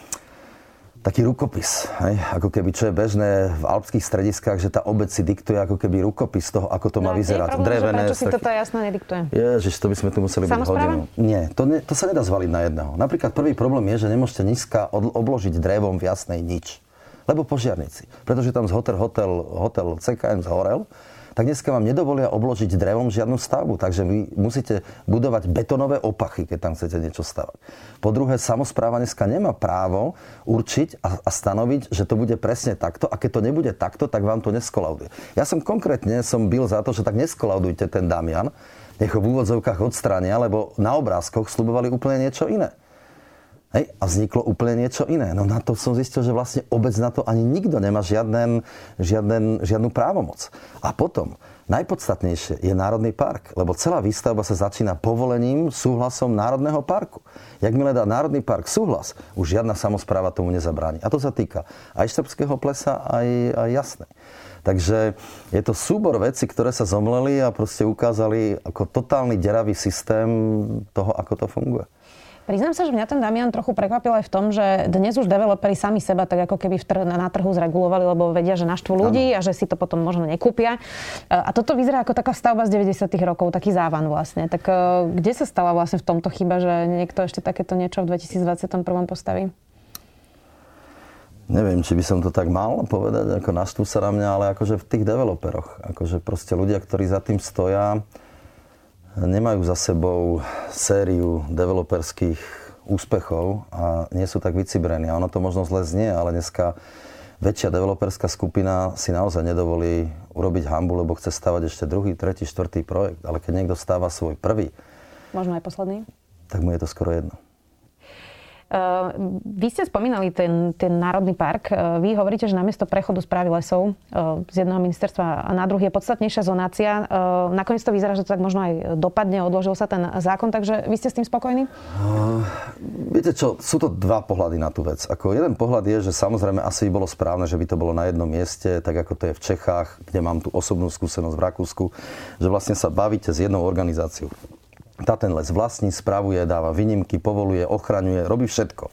taký rukopis. Hej? Ako keby, čo je bežné v alpských strediskách, že tá obec si diktuje ako keby rukopis toho, ako to no, má vyzerať. Problém, Drevené. Prečo si taký... toto jasne nediktuje? Ježiš, to by sme tu museli byť hodinu. Nie, to, ne, to sa nedá zvaliť na jedného. Napríklad prvý problém je, že nemôžete nízka obložiť drevom v jasnej nič lebo požiarníci. Pretože tam z hotel, hotel, hotel CKM zhorel, tak dneska vám nedovolia obložiť drevom žiadnu stavbu. Takže vy musíte budovať betonové opachy, keď tam chcete niečo stavať. Po druhé, samozpráva dneska nemá právo určiť a, a stanoviť, že to bude presne takto a keď to nebude takto, tak vám to neskolauduje. Ja som konkrétne som byl za to, že tak neskolaudujte ten Damian, nech ho v úvodzovkách odstránia, lebo na obrázkoch slubovali úplne niečo iné. Hej, a vzniklo úplne niečo iné. No na to som zistil, že vlastne obec na to ani nikto nemá žiaden, žiaden, žiadnu právomoc. A potom, najpodstatnejšie je Národný park, lebo celá výstavba sa začína povolením, súhlasom Národného parku. Jakmile dá Národný park súhlas, už žiadna samozpráva tomu nezabráni. A to sa týka aj Štrbského plesa, aj, aj Jasnej. Takže je to súbor veci, ktoré sa zomleli a proste ukázali ako totálny deravý systém toho, ako to funguje. Priznám sa, že mňa ten Damian trochu prekvapil aj v tom, že dnes už developeri sami seba tak ako keby tr- na trhu zregulovali, lebo vedia, že naštvú ľudí ano. a že si to potom možno nekúpia. A toto vyzerá ako taká stavba z 90. rokov, taký závan vlastne. Tak e, kde sa stala vlastne v tomto chyba, že niekto ešte takéto niečo v 2021 postaví? Neviem, či by som to tak mal povedať, ako naštú sa na mňa, ale akože v tých developeroch. Akože proste ľudia, ktorí za tým stoja, nemajú za sebou sériu developerských úspechov a nie sú tak vycibrení. A ono to možno zle znie, ale dneska väčšia developerská skupina si naozaj nedovolí urobiť hambu, lebo chce stavať ešte druhý, tretí, štvrtý projekt. Ale keď niekto stáva svoj prvý, možno aj posledný, tak mu je to skoro jedno. Ehm, vy ste spomínali ten, ten Národný park. Ehm, vy hovoríte, že namiesto prechodu správy lesov ehm, z jedného ministerstva na druhý je podstatnejšia zonácia. Nakoniec to vyzerá, že to tak možno aj dopadne, odložil sa ten zákon, takže vy ste s tým spokojní? Viete čo, sú to dva pohľady na tú vec. Ako jeden pohľad je, že samozrejme asi by bolo správne, že by to bolo na jednom mieste, tak ako to je v Čechách, kde mám tú osobnú skúsenosť v Rakúsku, že vlastne sa bavíte s jednou organizáciou tá ten les vlastní, spravuje, dáva výnimky, povoluje, ochraňuje, robí všetko.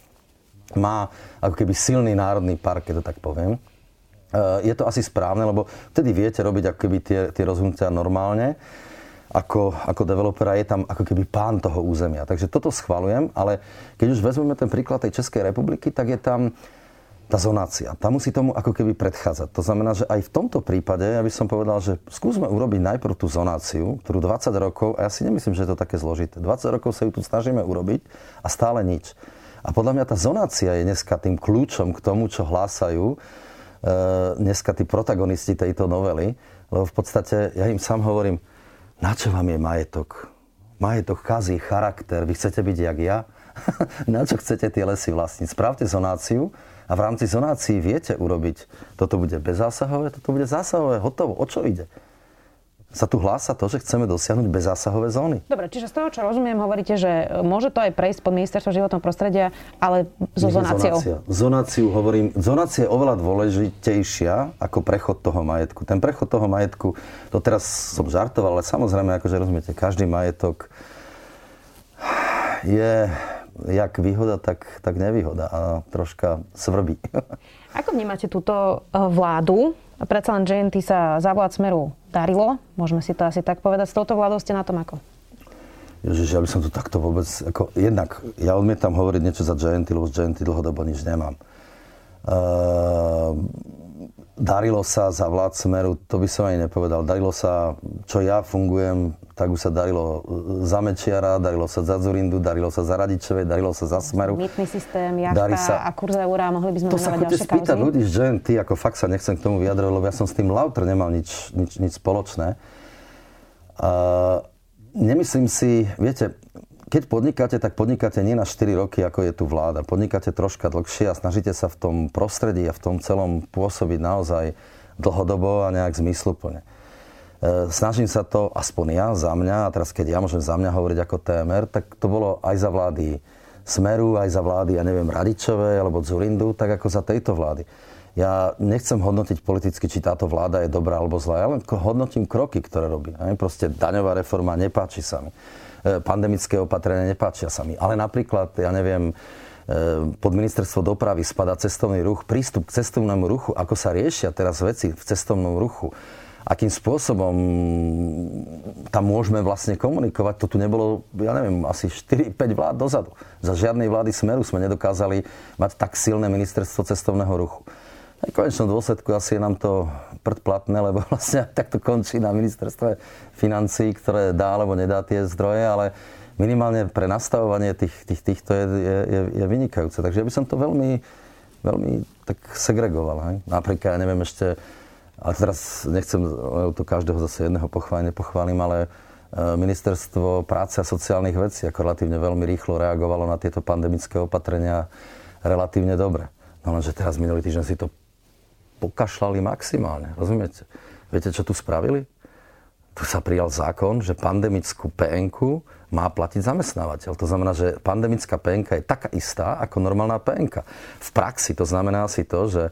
Má ako keby silný národný park, keď to tak poviem. E, je to asi správne, lebo vtedy viete robiť ako keby tie, tie rozhodnutia normálne. Ako, ako developera je tam ako keby pán toho územia. Takže toto schvalujem, ale keď už vezmeme ten príklad tej Českej republiky, tak je tam tá zonácia. Tá musí tomu ako keby predchádzať. To znamená, že aj v tomto prípade, ja by som povedal, že skúsme urobiť najprv tú zonáciu, ktorú 20 rokov, a ja si nemyslím, že je to také zložité, 20 rokov sa ju tu snažíme urobiť a stále nič. A podľa mňa tá zonácia je dneska tým kľúčom k tomu, čo hlásajú e, dneska tí protagonisti tejto novely, lebo v podstate ja im sám hovorím, na čo vám je majetok? Majetok kazí charakter, vy chcete byť jak ja? na čo chcete tie lesy vlastniť? Spravte zonáciu, a v rámci zonácií viete urobiť, toto bude bezzásahové, toto bude zásahové, hotovo. O čo ide? sa tu hlása to, že chceme dosiahnuť bezzásahové zóny. Dobre, čiže z toho, čo rozumiem, hovoríte, že môže to aj prejsť pod ministerstvo životného prostredia, ale so zonáciou. Zonácia. Zonáciu hovorím, zonácia je oveľa dôležitejšia ako prechod toho majetku. Ten prechod toho majetku, to teraz som žartoval, ale samozrejme, akože rozumiete, každý majetok je jak výhoda, tak, tak nevýhoda a troška svrbí. Ako vnímate túto e, vládu? Predsa len JNT sa za vlád Smeru darilo, môžeme si to asi tak povedať. S touto vládou ste na tom ako? Ježiš, ja by som to takto vôbec... Ako, jednak, ja odmietam hovoriť niečo za JNT, lebo z JNT dlhodobo nič nemám. Uh, darilo sa za vlád Smeru, to by som ani nepovedal. Darilo sa, čo ja fungujem, tak už sa darilo za Mečiara, darilo sa za Zurindu, darilo sa za Radičeve, darilo sa za Smeru. Mýtny systém, jachta sa... a kurz eura, mohli by sme To sa chodíte spýtať ľudí že ty ako fakt sa nechcem k tomu vyjadrovať, lebo ja som s tým Lauter nemal nič, nič, nič spoločné. Uh, nemyslím si, viete, keď podnikáte, tak podnikáte nie na 4 roky, ako je tu vláda. Podnikáte troška dlhšie a snažíte sa v tom prostredí a v tom celom pôsobiť naozaj dlhodobo a nejak zmysluplne. E, snažím sa to, aspoň ja, za mňa, a teraz keď ja môžem za mňa hovoriť ako TMR, tak to bolo aj za vlády Smeru, aj za vlády, ja neviem, Radičové alebo Zurindu, tak ako za tejto vlády. ja nechcem hodnotiť politicky, či táto vláda je dobrá alebo zlá. Ja len hodnotím kroky, ktoré robí. Proste daňová reforma nepáči sa mi. E, pandemické opatrenia nepáčia sa mi. Ale napríklad, ja neviem, e, pod ministerstvo dopravy spada cestovný ruch, prístup k cestovnému ruchu, ako sa riešia teraz veci v cestovnom ruchu, akým spôsobom tam môžeme vlastne komunikovať. To tu nebolo, ja neviem, asi 4-5 vlád dozadu. Za žiadnej vlády Smeru sme nedokázali mať tak silné ministerstvo cestovného ruchu. V konečnom dôsledku asi je nám to predplatné, lebo vlastne tak to končí na ministerstve financí, ktoré dá alebo nedá tie zdroje, ale minimálne pre nastavovanie tých, tých, týchto je, je, je, vynikajúce. Takže ja by som to veľmi, veľmi tak segregoval. Hej? Napríklad, ja neviem ešte, ale teraz nechcem to každého zase jedného pochváliť, nepochválim, ale e, Ministerstvo práce a sociálnych vecí ako relatívne veľmi rýchlo reagovalo na tieto pandemické opatrenia relatívne dobre. No lenže teraz minulý týždeň si to pokašľali maximálne. Rozumiete? Viete, čo tu spravili? Tu sa prijal zákon, že pandemickú PNK má platiť zamestnávateľ. To znamená, že pandemická PNK je taká istá ako normálna PNK. V praxi to znamená si to, že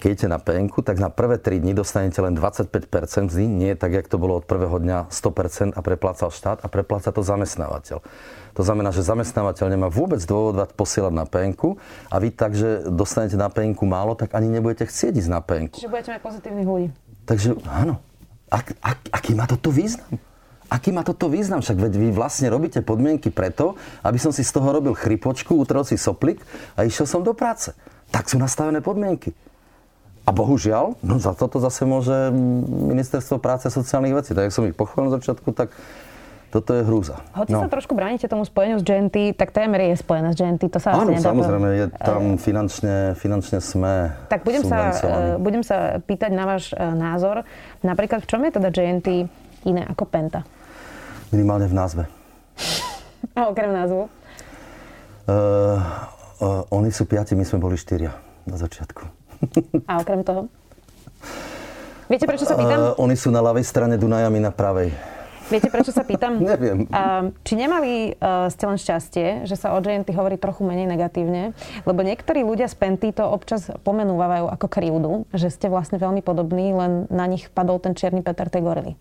keď idete na PNK, tak na prvé 3 dní dostanete len 25% mzdy, nie tak, jak to bolo od prvého dňa 100% a preplácal štát a prepláca to zamestnávateľ. To znamená, že zamestnávateľ nemá vôbec dôvod vás posielať na penku a vy tak, že dostanete na penku málo, tak ani nebudete chcieť ísť na penku. Čiže budete mať pozitívnych ľudí. Takže áno. Ak, ak, aký má toto význam? Aký má toto význam? Však veď vy vlastne robíte podmienky preto, aby som si z toho robil chrypočku, utrel si soplik a išiel som do práce. Tak sú nastavené podmienky. A bohužiaľ, no za toto zase môže ministerstvo práce a sociálnych vecí. Tak, jak som ich pochválil na začiatku, tak toto je hrúza. Hoci no. sa trošku bránite tomu spojeniu s GNT, tak témer je spojené s GNT, to sa Áno, asi nedá samozrejme, je tam finančne, finančne sme Tak budem sa, e, budem sa pýtať na váš e, názor. Napríklad, v čom je teda GNT iné ako Penta? Minimálne v názve. A okrem názvu? Uh, uh, oni sú piati, my sme boli štyria na začiatku. A okrem toho? Viete, prečo sa pýtam? Uh, oni sú na ľavej strane Dunaja, my na pravej. Viete, prečo sa pýtam? Neviem. Uh, či nemali uh, ste len šťastie, že sa o GNT hovorí trochu menej negatívne? Lebo niektorí ľudia z Penty to občas pomenúvajú ako krivdu, že ste vlastne veľmi podobní, len na nich padol ten čierny Peter tej gorily.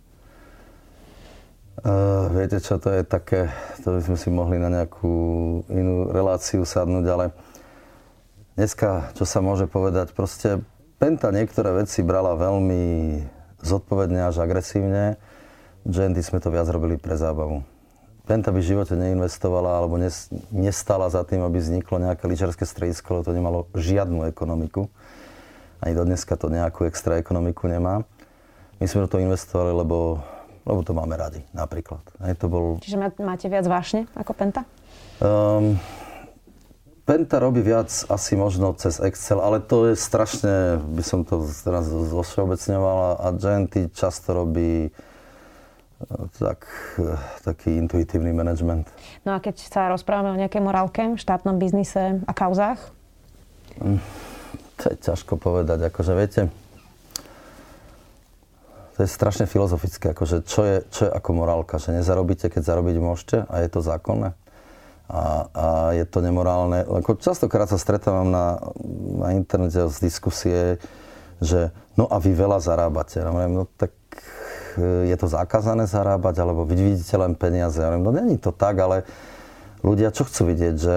Uh, viete čo, to je také, to by sme si mohli na nejakú inú reláciu sadnúť, ale dneska, čo sa môže povedať, proste Penta niektoré veci brala veľmi zodpovedne až agresívne GNT sme to viac robili pre zábavu. Penta by v živote neinvestovala alebo nestala za tým, aby vzniklo nejaké lyžerské stredisko, lebo to nemalo žiadnu ekonomiku. Ani do dneska to nejakú extra ekonomiku nemá. My sme do toho investovali, lebo, lebo to máme radi, napríklad. Aj to bol... Čiže máte viac vášne ako Penta? Um, Penta robí viac asi možno cez Excel, ale to je strašne, by som to teraz zosveobecňoval a GNT často robí tak, taký intuitívny management. No a keď sa rozprávame o nejakej morálke, štátnom biznise a kauzách? Mm, to je ťažko povedať. Akože viete, to je strašne filozofické. Akože čo, je, čo je ako morálka? Že nezarobíte, keď zarobiť môžete a je to zákonné? A, a je to nemorálne. Ako častokrát sa stretávam na, na internete z diskusie, že no a vy veľa zarábate. No, no tak je to zakázané zarábať, alebo vy vidíte len peniaze. Ja no není to tak, ale ľudia čo chcú vidieť, že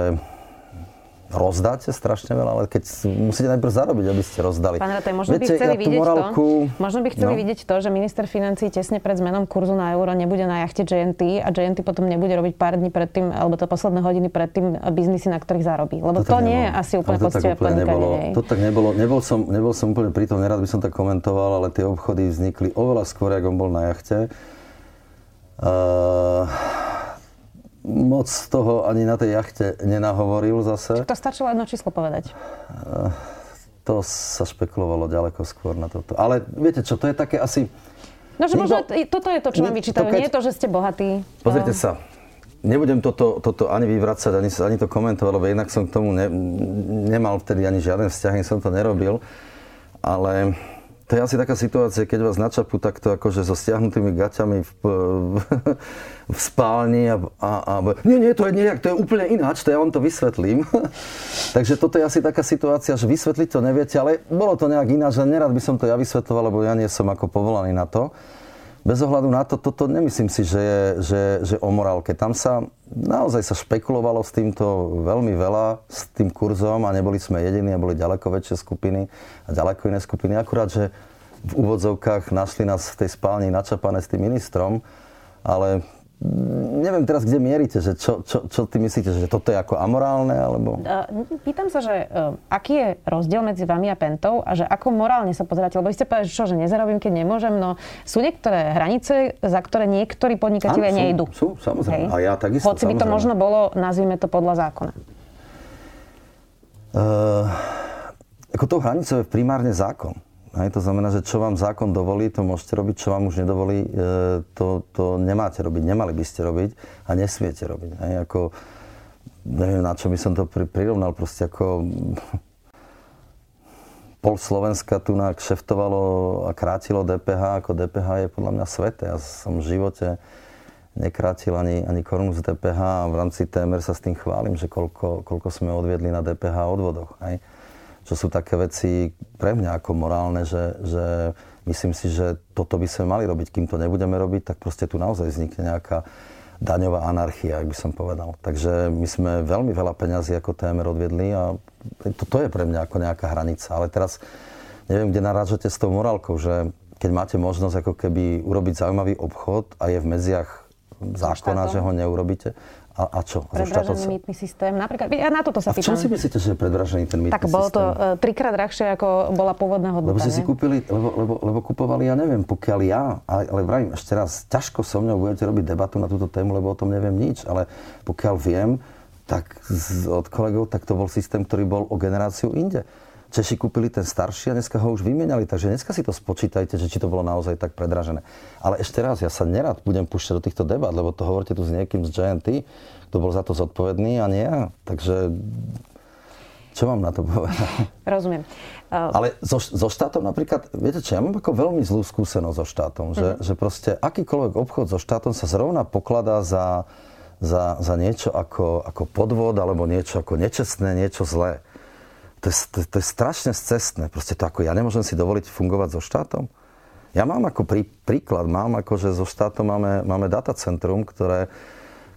rozdáte strašne veľa, ale keď musíte najprv zarobiť, aby ste rozdali. Pán Rataj, možno Viete, by chceli ja vidieť morálku... to, možno by chceli no. vidieť to, že minister financí tesne pred zmenom kurzu na euro nebude na jachte JNT a JNT potom nebude robiť pár dní predtým, alebo to posledné hodiny predtým biznisy, na ktorých zarobí. Lebo to, to nie je asi úplne poctivé podnikanie. To tak nebolo. Nebol som, nebol som úplne pri tom, nerad by som tak komentoval, ale tie obchody vznikli oveľa skôr, ako on bol na jachte. Uh, moc toho ani na tej jachte nenahovoril zase. To stačilo jedno číslo povedať. Eh, to sa špekulovalo ďaleko skôr na toto. Ale viete čo, to je také asi... No, že možno toto je to, čo vám vyčítajú. Keď... Nie je to, že ste bohatí. Pozrite sa, nebudem toto, toto ani vyvracať, ani, ani to komentovať, lebo inak som k tomu ne, nemal vtedy ani žiaden vzťah, ani som to nerobil. Ale to je asi taká situácia, keď vás načapú takto akože so stiahnutými gaťami v, v spálni a, a, a nie, nie, to je nejak, to je úplne ináč, to ja vám to vysvetlím. Takže toto je asi taká situácia, že vysvetliť to neviete, ale bolo to nejak ináč, že nerad by som to ja vysvetloval, lebo ja nie som ako povolaný na to bez ohľadu na to, toto nemyslím si, že je že, že o morálke. Tam sa naozaj sa špekulovalo s týmto veľmi veľa, s tým kurzom a neboli sme jediní a boli ďaleko väčšie skupiny a ďaleko iné skupiny. Akurát, že v úvodzovkách našli nás v tej spálni načapané s tým ministrom, ale neviem teraz, kde mierite, že čo, čo, čo ty myslíte, že toto je ako amorálne, alebo... Pýtam sa, že uh, aký je rozdiel medzi vami a Pentou a že ako morálne sa pozeráte, lebo vy ste povedali, že čo, že nezarobím, keď nemôžem, no sú niektoré hranice, za ktoré niektorí podnikatelia nejdu. Sú, samozrejme. Hej. A ja takisto, Hoci by to možno bolo, nazvime to podľa zákona. Uh, ako tou hranicou je primárne zákon. Hej, to znamená, že čo vám zákon dovolí, to môžete robiť, čo vám už nedovolí, e, to, to nemáte robiť, nemali by ste robiť a nesmiete robiť. Hej, ako, neviem, na čo by som to prirovnal, proste ako pol Slovenska tu na kšeftovalo a krátilo DPH, ako DPH je podľa mňa sveté. Ja som v živote nekrátil ani, ani korunu z DPH a v rámci TMR sa s tým chválim, že koľko, koľko sme odviedli na DPH odvodoch. Hej čo sú také veci pre mňa ako morálne, že, že myslím si, že toto by sme mali robiť. Kým to nebudeme robiť, tak proste tu naozaj vznikne nejaká daňová anarchia, ak by som povedal. Takže my sme veľmi veľa peňazí ako témer odviedli a toto je pre mňa ako nejaká hranica. Ale teraz neviem, kde narážate s tou morálkou, že keď máte možnosť ako keby urobiť zaujímavý obchod a je v medziach zákona, že ho neurobíte, a, a čo? Predražený mýtny systém. Napríklad, ja na toto sa a pýtam. A čo si myslíte, že je predražený ten mýtny systém? Tak bolo to uh, trikrát drahšie, ako bola pôvodná hodnota. Lebo ste si kúpili, lebo, lebo, lebo kupovali, ja neviem, pokiaľ ja, ale, vrajím ešte raz, ťažko so mnou budete robiť debatu na túto tému, lebo o tom neviem nič, ale pokiaľ viem, tak z, od kolegov, tak to bol systém, ktorý bol o generáciu inde. Češi kúpili ten starší a dneska ho už vymieniali, takže dneska si to spočítajte, že či to bolo naozaj tak predražené. Ale ešte raz, ja sa nerad budem púšťať do týchto debat, lebo to hovoríte tu s niekým z JNT, kto bol za to zodpovedný a nie ja. Takže čo mám na to povedať? Rozumiem. Uh... Ale so, so štátom napríklad, viete čo, ja mám ako veľmi zlú skúsenosť so štátom, že, uh-huh. že proste akýkoľvek obchod so štátom sa zrovna pokladá za, za, za niečo ako, ako podvod alebo niečo ako nečestné, niečo zlé to je, to, to je strašne scestné. Proste to ako ja nemôžem si dovoliť fungovať so štátom. Ja mám ako prí, príklad, mám ako, že so štátom máme, máme datacentrum, ktoré,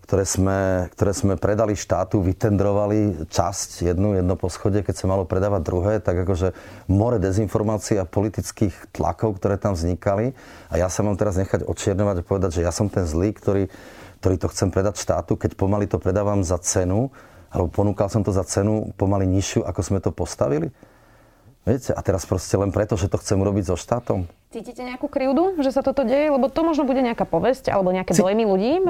ktoré, sme, ktoré sme predali štátu, vytendrovali časť, jednu, jedno poschodie, keď sa malo predávať druhé, tak akože more dezinformácií a politických tlakov, ktoré tam vznikali. A ja sa mám teraz nechať očierňovať a povedať, že ja som ten zlý, ktorý, ktorý to chcem predať štátu, keď pomaly to predávam za cenu, alebo ponúkal som to za cenu pomaly nižšiu, ako sme to postavili? Viete, a teraz proste len preto, že to chcem urobiť so štátom. Cítite nejakú krivdu, že sa toto deje? Lebo to možno bude nejaká povesť alebo nejaké Cí... dojmy ľudí e,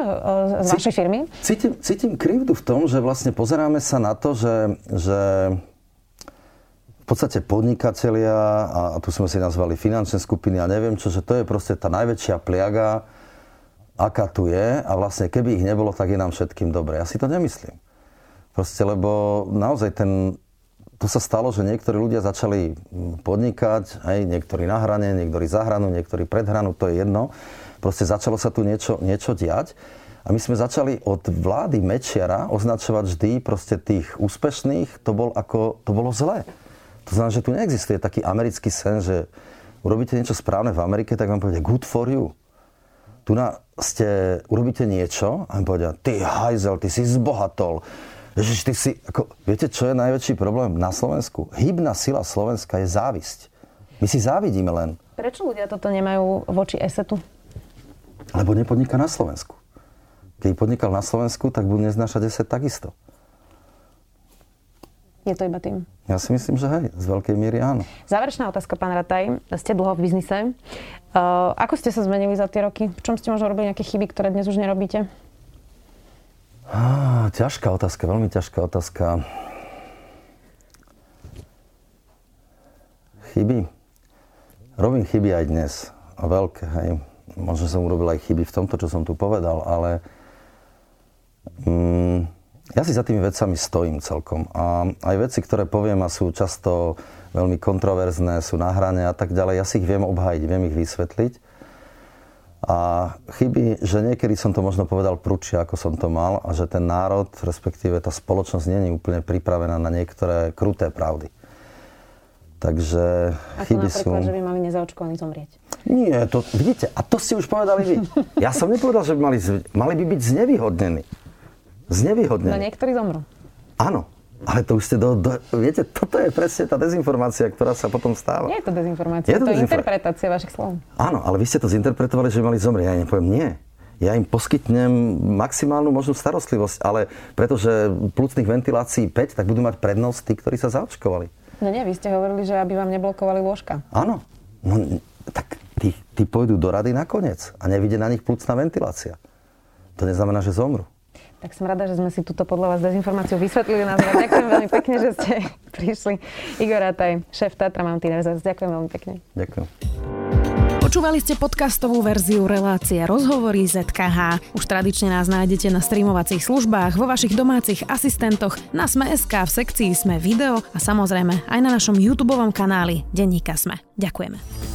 z vašej firmy? Cítim, cítim krivdu v tom, že vlastne pozeráme sa na to, že, že v podstate podnikatelia, a tu sme si nazvali finančné skupiny a neviem čo, že to je proste tá najväčšia pliaga, aká tu je a vlastne keby ich nebolo, tak je nám všetkým dobre. Ja si to nemyslím. Proste, lebo naozaj ten, to sa stalo, že niektorí ľudia začali podnikať, aj niektorí na hrane, niektorí za hranu, niektorí pred hranu, to je jedno. Proste začalo sa tu niečo, niečo diať. A my sme začali od vlády Mečiara označovať vždy proste tých úspešných, to, bol ako, to bolo zlé. To znamená, že tu neexistuje taký americký sen, že urobíte niečo správne v Amerike, tak vám povedia good for you. Tu na, ste, urobíte niečo a vám povedia, ty hajzel, ty si zbohatol, Ježiš, ty si, ako, viete, čo je najväčší problém na Slovensku? Hybná sila Slovenska je závisť. My si závidíme len. Prečo ľudia toto nemajú voči esetu? Lebo nepodniká na Slovensku. Keď podnikal na Slovensku, tak budú neznášať eset takisto. Je to iba tým? Ja si myslím, že hej, z veľkej miery áno. Záverečná otázka, pán Rataj. Ste dlho v biznise. Uh, ako ste sa zmenili za tie roky? V čom ste možno robili nejaké chyby, ktoré dnes už nerobíte? Ťažká otázka, veľmi ťažká otázka. Chyby? Robím chyby aj dnes. A veľké, hej. Možno som urobil aj chyby v tomto, čo som tu povedal, ale mm, ja si za tými vecami stojím celkom. A aj veci, ktoré poviem a sú často veľmi kontroverzné, sú na hrane a tak ďalej, ja si ich viem obhájiť, viem ich vysvetliť. A chyby, že niekedy som to možno povedal prúčia, ako som to mal a že ten národ, respektíve tá spoločnosť je úplne pripravená na niektoré kruté pravdy. Takže ako chyby sú... že by mali nezaočkovaní zomrieť. Nie, to, vidíte, a to ste už povedali vy. Ja som nepovedal, že by mali, mali by byť znevýhodnení. Znevýhodnení. No niektorí zomrú. Áno, ale to už ste do, do... Viete, toto je presne tá dezinformácia, ktorá sa potom stáva. Nie je to dezinformácia, je to, to je interpretácia vašich slov. Áno, ale vy ste to zinterpretovali, že mali zomrieť. Ja nepoviem nie. Ja im poskytnem maximálnu možnú starostlivosť, ale pretože plúcnych ventilácií 5, tak budú mať prednosť tí, ktorí sa zaočkovali. No nie, vy ste hovorili, že aby vám neblokovali lôžka. Áno. No, tak tí, tí pôjdu do rady nakoniec a nevidie na nich plúcna ventilácia. To neznamená, že zomru. Tak som rada, že sme si túto podľa vás dezinformáciu vysvetlili na záver. Ďakujem veľmi pekne, že ste prišli. Igor Rataj, šéf Tatra Mountain Ďakujem veľmi pekne. Ďakujem. Počúvali ste podcastovú verziu relácie Rozhovory ZKH. Už tradične nás nájdete na streamovacích službách, vo vašich domácich asistentoch, na Sme.sk, v sekcii Sme video a samozrejme aj na našom YouTube kanáli Denníka Sme. Ďakujeme.